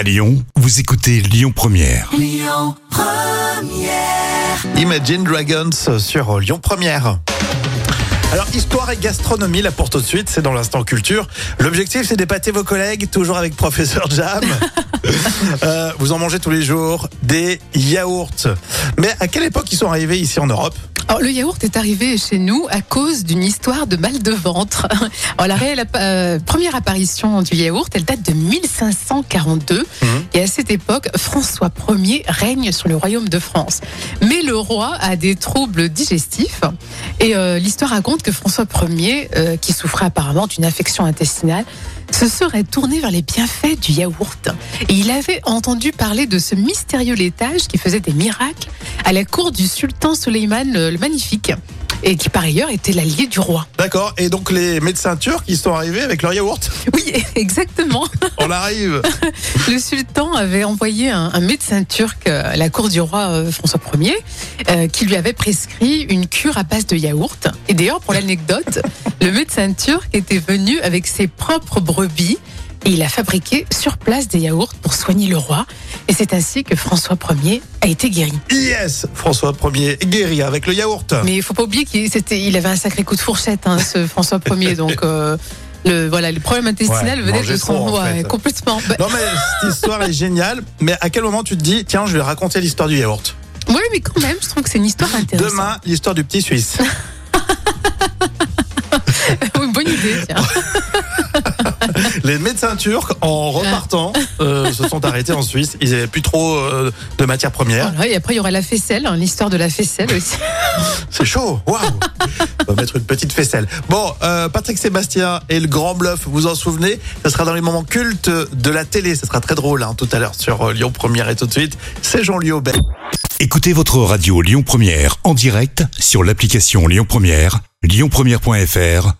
À Lyon, vous écoutez Lyon Première. Imagine Dragons sur Lyon Première. Alors, histoire et gastronomie, là pour tout de suite, c'est dans l'instant culture. L'objectif, c'est d'épater vos collègues, toujours avec Professeur Jam. Euh, vous en mangez tous les jours, des yaourts. Mais à quelle époque ils sont arrivés ici en Europe? Alors, le yaourt est arrivé chez nous à cause d'une histoire de mal de ventre. Alors, la réelle, euh, première apparition du yaourt, elle date de 1542. Et à cette époque, François Ier règne sur le royaume de France. Mais le roi a des troubles digestifs. Et euh, l'histoire raconte que François Ier, euh, qui souffrait apparemment d'une affection intestinale, se serait tourné vers les bienfaits du yaourt. Et il avait entendu parler de ce mystérieux laitage qui faisait des miracles à la cour du sultan Soleiman le, le Magnifique. Et qui par ailleurs était l'allié du roi. D'accord. Et donc les médecins turcs, ils sont arrivés avec leur yaourt. Oui, exactement. On arrive. Le sultan avait envoyé un, un médecin turc à la cour du roi euh, François Ier euh, qui lui avait prescrit une cure à base de yaourt. Et d'ailleurs, pour l'anecdote, le médecin turc était venu avec ses propres brebis et il a fabriqué sur place des yaourts pour soigner le roi. Et c'est ainsi que François Ier a été guéri. Yes François Ier guéri avec le yaourt. Mais il faut pas oublier qu'il il avait un sacré coup de fourchette, hein, ce François Ier. Donc euh, le voilà, le problème intestinal Ouais, venait de son trop, en ouais, fait. complètement. Non mais cette histoire est géniale. Mais à quel moment tu te dis, tiens, je vais raconter l'histoire du yaourt? Oui, mais quand même, je trouve que c'est une histoire intéressante. Demain, l'histoire du petit Suisse. Bonne idée. Tiens. Les médecins turcs, en repartant, euh, se sont arrêtés en Suisse. Ils n'avaient plus trop euh, de matières premières. Voilà, et après, il y aura la faisselle, hein, l'histoire de la faisselle aussi. C'est chaud. Waouh. On va mettre une petite faisselle. Bon, euh, Patrick Sébastien et le Grand Bluff, vous vous en souvenez? Ça sera dans les moments cultes de la télé. Ça sera très drôle hein, tout à l'heure sur euh, Lyon Première et tout de suite. C'est Jean-Louis Aubert. Écoutez votre radio Lyon Première en direct sur l'application Lyon Première, lyonpremière.fr